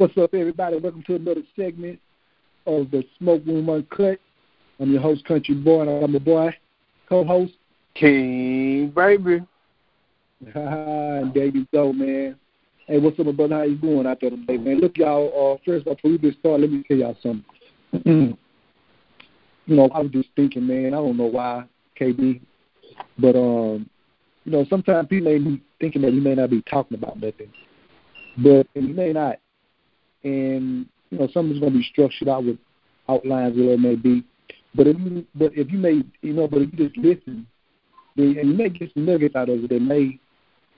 What's up, everybody? Welcome to another segment of the Smoke Room Uncut. I'm your host, Country Boy, and I'm a boy, co-host King Baby. and there you go, man. Hey, what's up, my brother? How you doing out there today, man? Look, y'all. Uh, first, before we get started, let me tell y'all something. you know, I was just thinking, man. I don't know why, KB, but um, you know, sometimes people may be thinking that you may not be talking about nothing, but you may not. And you know, something's going to be structured out with outlines, whatever it may be. But if you, but if you may, you know, but if you just listen, then and you may get some nuggets out of it that may,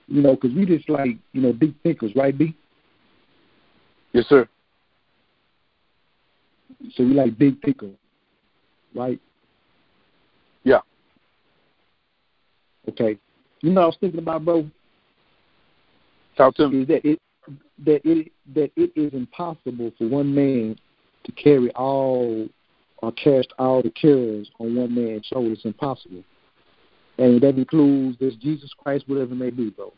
you know, because we just like, you know, deep thinkers, right, B? Yes, sir. So we like big thinkers, right? Yeah. Okay. You know, I was thinking about, bro, Talk to me. is that it that it that it is impossible for one man to carry all or cast all the cares on one man's shoulders. It's impossible. And that includes this Jesus Christ, whatever it may be, bro.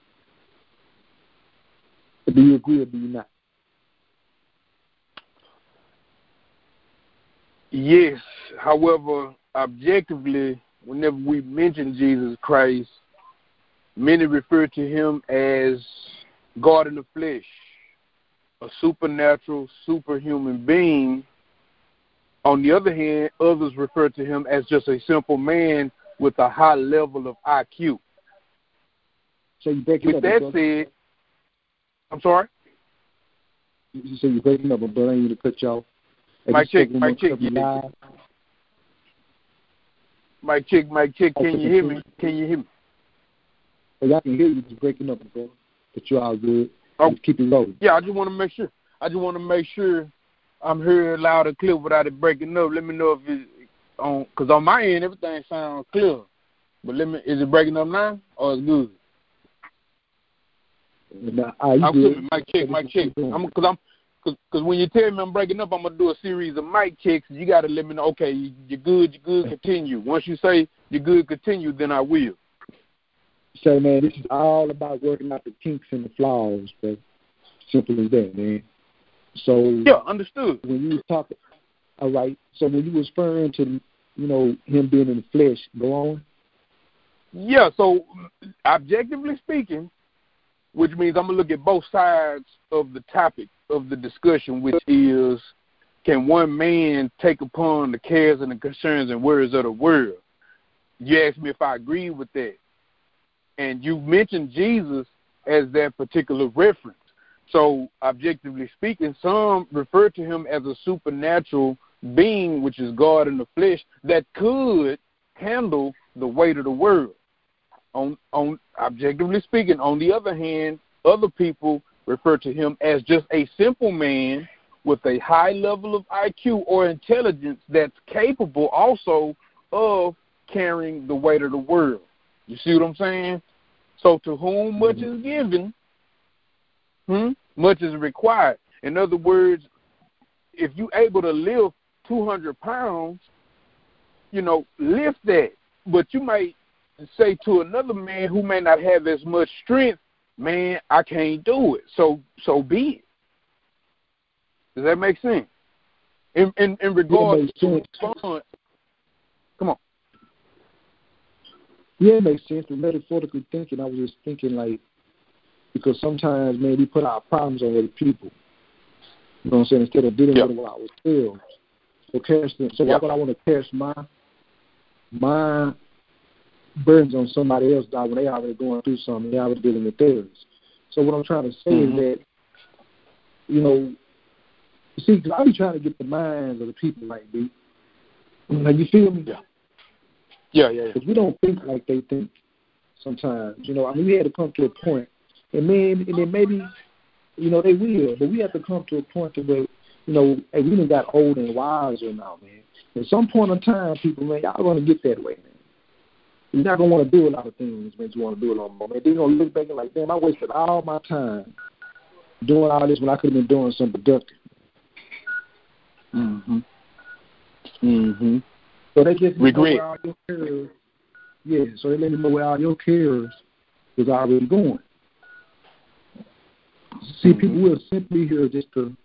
Do you agree or do you not? Yes. However, objectively, whenever we mention Jesus Christ, many refer to him as God in the flesh, a supernatural, superhuman being. On the other hand, others refer to him as just a simple man with a high level of IQ. So you breaking With up, that said, I'm sorry. You say you're breaking up, but I going to cut you off. This check, mic check, yeah. Mike check, Mike check. Can you hear me? Can you hear me? I can hear you just breaking up, bro. But you're all good. Oh. Just keep it rolling. Yeah, I just want to make sure. I just want to make sure I'm hearing loud and clear without it breaking up. Let me know if it's on, cause on my end everything sounds clear. But let me, is it breaking up now or it's good? Right, you I'm good. mic check, mic check. what we're doing. I'm, cause I'm, cause, cause when you tell me I'm breaking up, I'm gonna do a series of mic checks. You gotta let me know. Okay, you're good, you're good. Continue. Once you say you're good, continue, then I will. Say, man, this is all about working out the kinks and the flaws, bro. Simple as that, man. So Yeah, understood. when you talking, all right. So when you was referring to, you know, him being in the flesh, go on. Yeah, so objectively speaking, which means I'm gonna look at both sides of the topic of the discussion, which is can one man take upon the cares and the concerns and worries of the world? You asked me if I agree with that. And you mentioned Jesus as that particular reference. So, objectively speaking, some refer to him as a supernatural being, which is God in the flesh, that could handle the weight of the world on on objectively speaking. On the other hand, other people refer to him as just a simple man with a high level of IQ or intelligence that's capable also of carrying the weight of the world. You see what I'm saying? So to whom much is given, hmm, much is required. In other words, if you're able to lift 200 pounds, you know, lift that. But you might say to another man who may not have as much strength, man, I can't do it. So so be it. Does that make sense? In in, in regards to come on. Yeah, it makes sense. But metaphorically thinking, I was just thinking like, because sometimes, man, we put our problems on other people. You know what I'm saying? Instead of dealing Yeah. with them ourselves. So cast them. So Yeah. why would I want to cast my my burdens on somebody else dog, when they already going through something, they already dealing with theirs. So what I'm trying to say Mhm. is that, you know, see, because I be trying to get the minds of the people like me. Like you feel me? Yeah. Yeah, yeah, yeah. Because we don't think like they think sometimes. You know, I mean, we had to come to a point, and then and then maybe, you know, they will, but we have to come to a point to where, you know, hey, we done got old and wiser now, man. At some point in time, people, man, y'all gonna get that way, man. You're not gonna want to do a lot of things, man. You want to do it no more, man. They're gonna look back and like, damn, I wasted all my time doing all this when I could have been doing something productive. Mhm. Mhm. So they just Regret. All your cares, yeah. So they let me know where all your cares was already going. See, Mhm. people will simply here just to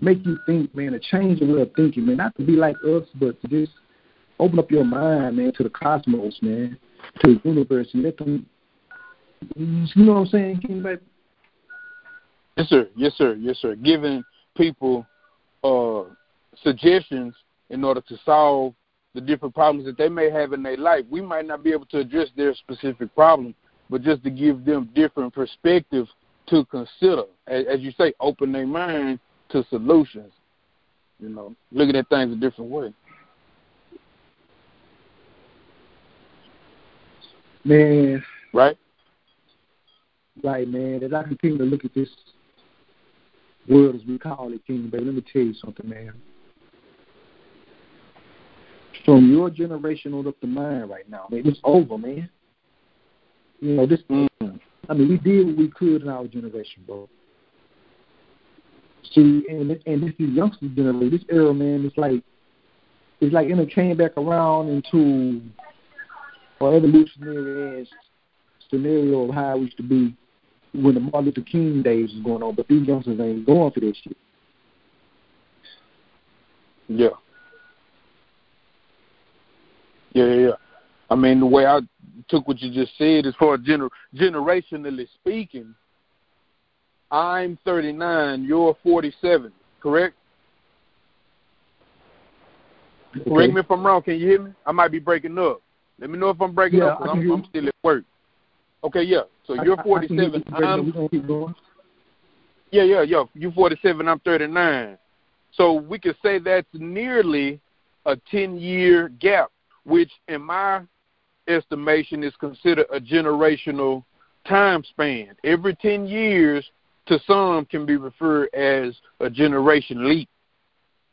make you think, man, to change your way of thinking, man, not to be like us, but to just open up your mind, man, to the cosmos, man, to the universe, and let them, you know what I'm saying, King Baby? Yes, sir. Yes, sir. Yes, sir. Giving people uh, suggestions in order to solve the different problems that they may have in their life. We might not be able to address their specific problem, but just to give them different perspectives to consider. As, as you say, open their mind to solutions. You know, looking at things a different way. Man. Right? Right, man. As I continue to look at this world as we call it, King, baby, let me tell you something, man. From your generation on up to mine right now, man, it's over, man. You know, this mm. I mean, we did what we could in our generation, bro. See, and and this is youngster generation, this era, man, it's like it's like it came back around into an evolutionary scenario of how it used to be when the Martin Luther King days was going on, but these youngsters ain't going for this shit. Yeah. Yeah, yeah, yeah. I mean, the way I took what you just said, as far as gener- generationally speaking, I'm 39, you're 47, correct? Okay. Correct me if I'm wrong. Can you hear me? I might be breaking up. Let me know if I'm breaking yeah, up because I'm, I'm still at work. Okay, yeah. So you're 47. I, I I'm. Yeah, yeah, yeah. You're 47. I'm 39. So we could say that's nearly a 10 year gap, which in my estimation is considered a generational time span. Every 10 years to some can be referred as a generation leap,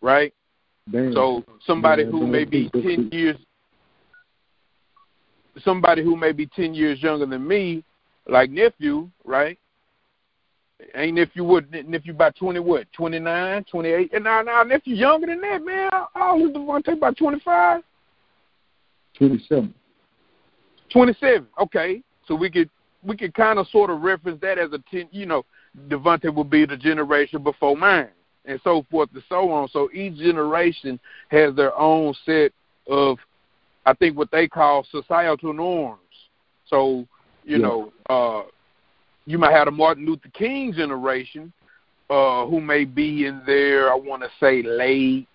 right? Damn. So somebody Damn, who may be 10 years somebody who may be 10 years younger than me, like nephew, right? Ain't nephew what nephew about 20 what? 29, 28? And now now nephew younger than that, man. Old is Devontae? About 25? 27. 27. Okay. So we could we could kind of sort of reference that as a 10, you know, Devontae will be the generation before mine and so forth and so on. So each generation has their own set of I think what they call societal norms. So, you yeah. know, uh, you might have the Martin Luther King generation, uh, who may be in their, I want to say, late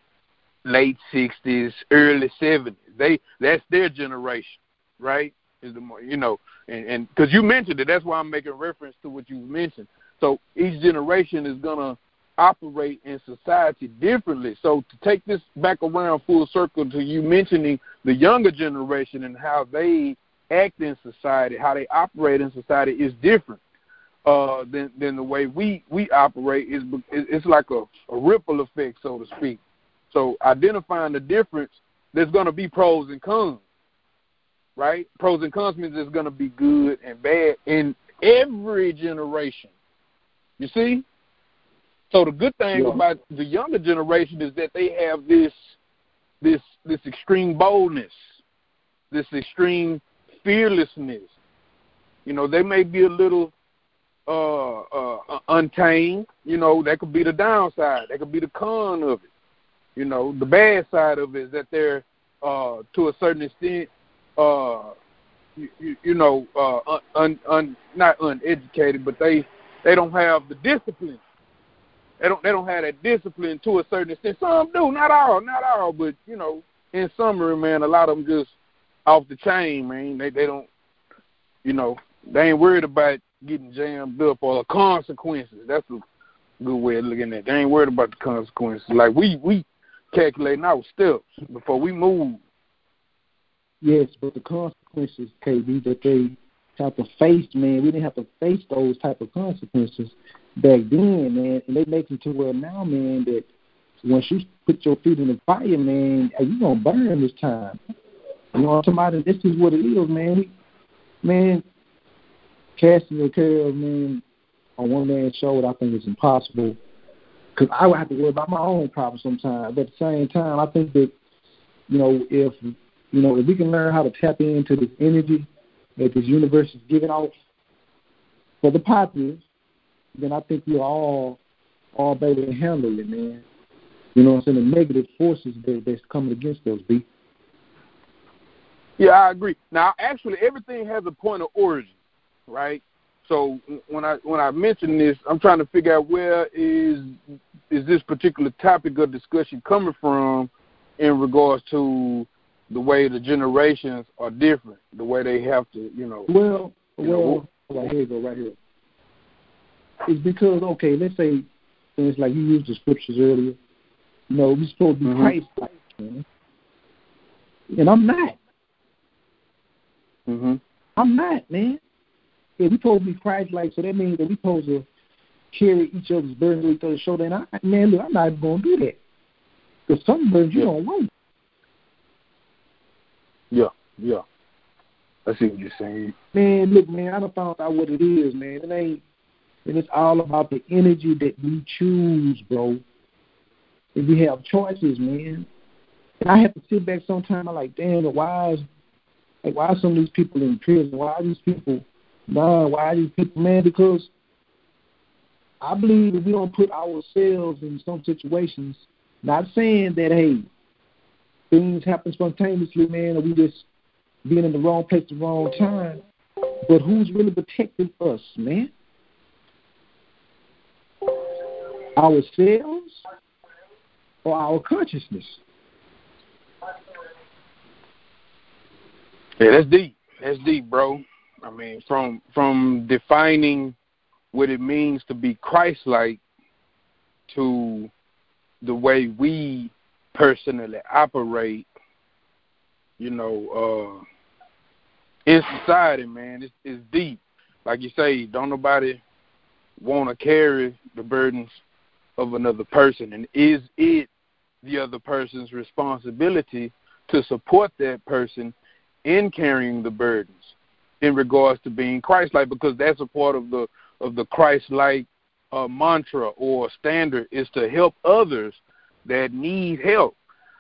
late sixties, early seventies. They that's their generation, right? Is the more you know, and because you mentioned it, that's why I'm making reference to what you mentioned. So each generation is gonna operate in society differently. So to take this back around full circle to you mentioning the younger generation and how they act in society, how they operate in society is different uh, than than the way we we operate. is It's like a, a ripple effect, so to speak. So identifying the difference, there's going to be pros and cons, right? Pros and cons means there's going to be good and bad in every generation. You see? So the good thing yeah. about the younger generation is that they have this this this extreme boldness, this extreme fearlessness. You know, they may be a little uh, uh, untamed. You know, that could be the downside. That could be the con of it. You know, the bad side of it is that they're uh, to a certain extent, uh, you, you, know, uh, un, un, not uneducated, but they they don't have the discipline they don't they don't have that discipline to a certain extent. Some do, not all, not all, but you know, in summary, man, a lot of them just off the chain, man. They they don't, you know, they ain't worried about getting jammed up or consequences. That's a good way of looking at it. They ain't worried about the consequences. Like we we calculating our steps before we move. Yes, but the consequences, KB, that they have to face, man, we didn't have to face those type of consequences back then, man, and they make it to where now, man, that once you put your feet in the fire, man, you gonna burn this time. You know, somebody, this is what it is, man. Man, casting your care, man, on one man's shoulder, I think it's impossible. Because I would have to worry about my own problems sometimes. But at the same time, I think that, you know, if you know, if we can learn how to tap into this energy that this universe is giving off for the positive, then I think we'll all all all be able to handle it, man. You know what I'm saying? The negative forces that, that's coming against us, B. Yeah, I agree. Now, actually, everything has a point of origin, right? So when I when I mention this, I'm trying to figure out where is is this particular topic of discussion coming from in regards to the way the generations are different, the way they have to, you know. Well, well, know, right here, go right here. It's because okay, let's say it's like you used the scriptures earlier. You know, we're supposed to be mm-hmm. Christ-like, man. and I'm not. Mm-hmm. I'm not, man. Yeah, we supposed to be Christ-like, so that means that we supposed to carry each other's burdens with each other's shoulder. And I, man, look, I'm not even going to do that because some burdens yeah. you don't want. Yeah, yeah. I see what you're saying. Man, look, man, I don't found out what it is, man. It ain't, and it's all about the energy that we choose, bro. If we have choices, man. And I have to sit back sometimes. I'm like, damn, why is, like, why are some of these people in prison? Why are these people, nah, why are these people, man? Because I believe if we don't put ourselves in some situations, not saying that, hey, things happen spontaneously, man, or we just being in the wrong place at the wrong time. But who's really protecting us, man? Ourselves or our consciousness? Yeah, that's deep. That's deep, bro. I mean, from from defining what it means to be Christ-like to the way we personally operate, you know, uh, in society, man, it's, it's deep. Like you say, don't nobody want to carry the burdens of another person, and is it the other person's responsibility to support that person in carrying the burdens in regards to being Christ-like? Because that's a part of the of the Christ-like uh, mantra or standard is to help others that need help.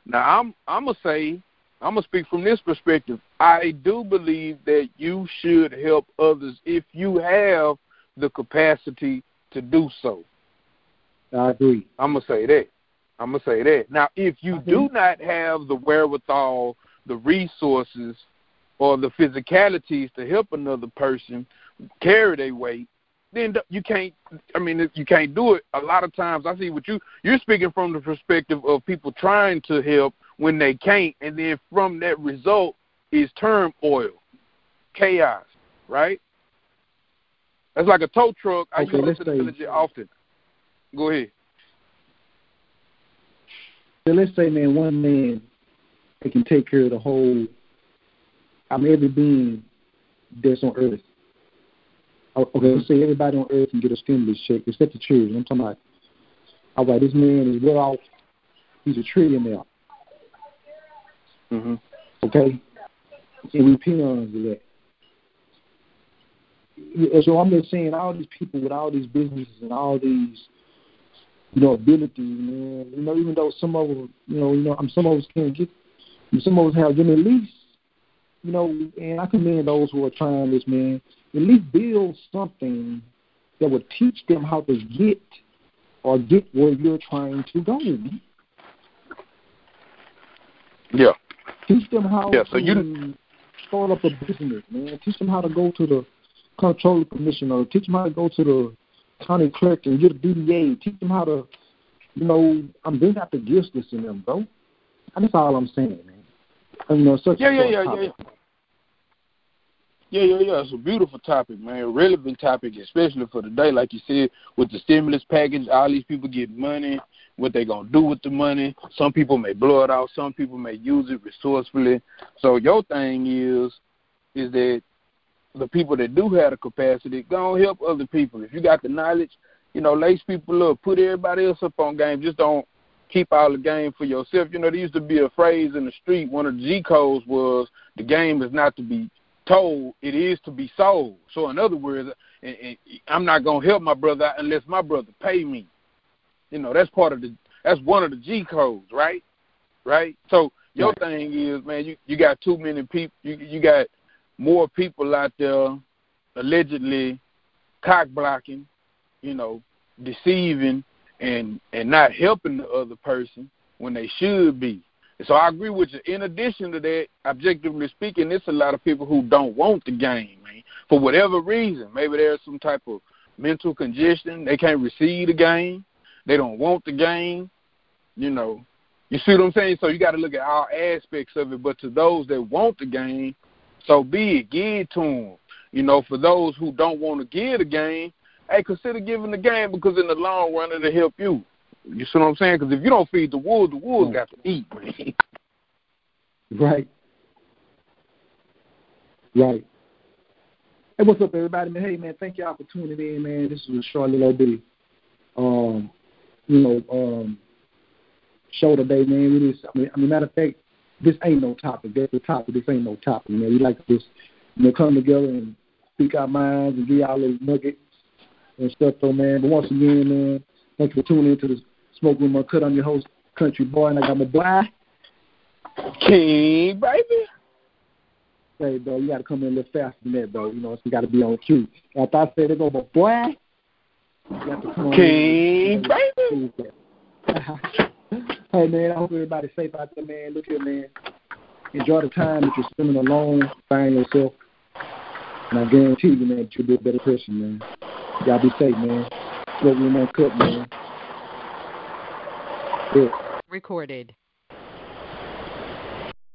Now, I'm I'm gonna say I'm gonna speak from this perspective. I do believe that you should help others if you have the capacity to do so. I agree. I'm gonna say that. I'm gonna say that. Now, if you do not have the wherewithal, the resources, or the physicalities to help another person carry their weight, then you can't. I mean, you can't do it. A lot of times, I see what you you're speaking from the perspective of people trying to help when they can't, and then from that result is turmoil, chaos, right? That's like a tow truck. I okay, use this analogy often. Go ahead. So let's say, man, one man that can take care of the whole. I mean, every being that's on earth. Okay, let's say everybody on earth can get a stimulus check except the children. I'm talking about. All right, this man is well off. He's a trillionaire. Mm-hmm. Okay, and we peons of that. So I'm just saying, all these people with all these businesses and all these you know, ability, man. You know, even though some of us, you know, you know, I'm some of us can't get, some of us have them at least, you know, and I commend those who are trying this, man. At least build something that would teach them how to get or get where you're trying to go. Yeah. Teach them how yeah, so to you... start up a business, man. Teach them how to go to the control commission or teach them how to go to the county clerk and get a BDA. Teach them how to, you know, I'm they got the gifts that's in them, bro. And that's all I'm saying, man. And, you know, such yeah, a yeah, yeah, yeah. Yeah, yeah, yeah. It's a beautiful topic, man. Relevant topic, especially for today. Like you said, with the stimulus package, all these people get money. What they gonna do with the money? Some people may blow it out. Some people may use it resourcefully. So your thing is, is that the people that do have the capacity, go and help other people. If you got the knowledge, you know, lace people up, put everybody else up on game. Just don't keep all the game for yourself. You know, there used to be a phrase in the street. One of the G codes was the game is not to be told, it is to be sold. So in other words, I'm not gonna help my brother out unless my brother pay me. You know, that's part of the that's one of the G codes, right? Right. So your right. thing is, man, you you got too many people. You you got more people out there allegedly cock blocking, you know, deceiving and and not helping the other person when they should be. So I agree with you. In addition to that, objectively speaking, there's a lot of people who don't want the game, man, for whatever reason. Maybe there's some type of mental congestion. They can't receive the game. They don't want the game. You know, you see what I'm saying? So you got to look at all aspects of it. But to those that want the game, so be it. Give it to them. You know, for those who don't want to give the game, hey, consider giving the game because in the long run it'll help you. You see what I'm saying? Because if you don't feed the wolves, the wolves got to eat, man. Right. Right. Hey, what's up, everybody? Man, hey, man, thank y'all for tuning in, man. This is a short little bitty, um, you know, um, show today, man. It is. I mean, I mean, matter of fact, this ain't no topic. That's the topic. This ain't no topic, man. We like to just, you know, come together and speak our minds and give y'all little nuggets and stuff, though, man. But once again, man, thank you for tuning into the Smoke with my cut. I'm your host, Country Boy, and I got my black. King, baby. Hey, bro, you got to come in a little faster than that, bro. You know, you got to be on cue. After I said it over, boy, you got to come King, baby. hey, man, I hope everybody's safe out there, man. Look here, man. Enjoy the time that you're spending alone. Find yourself. And I guarantee you, man, that you'll be a better person, man. Y'all be safe, man. Smoke with my uncut, man. Recorded.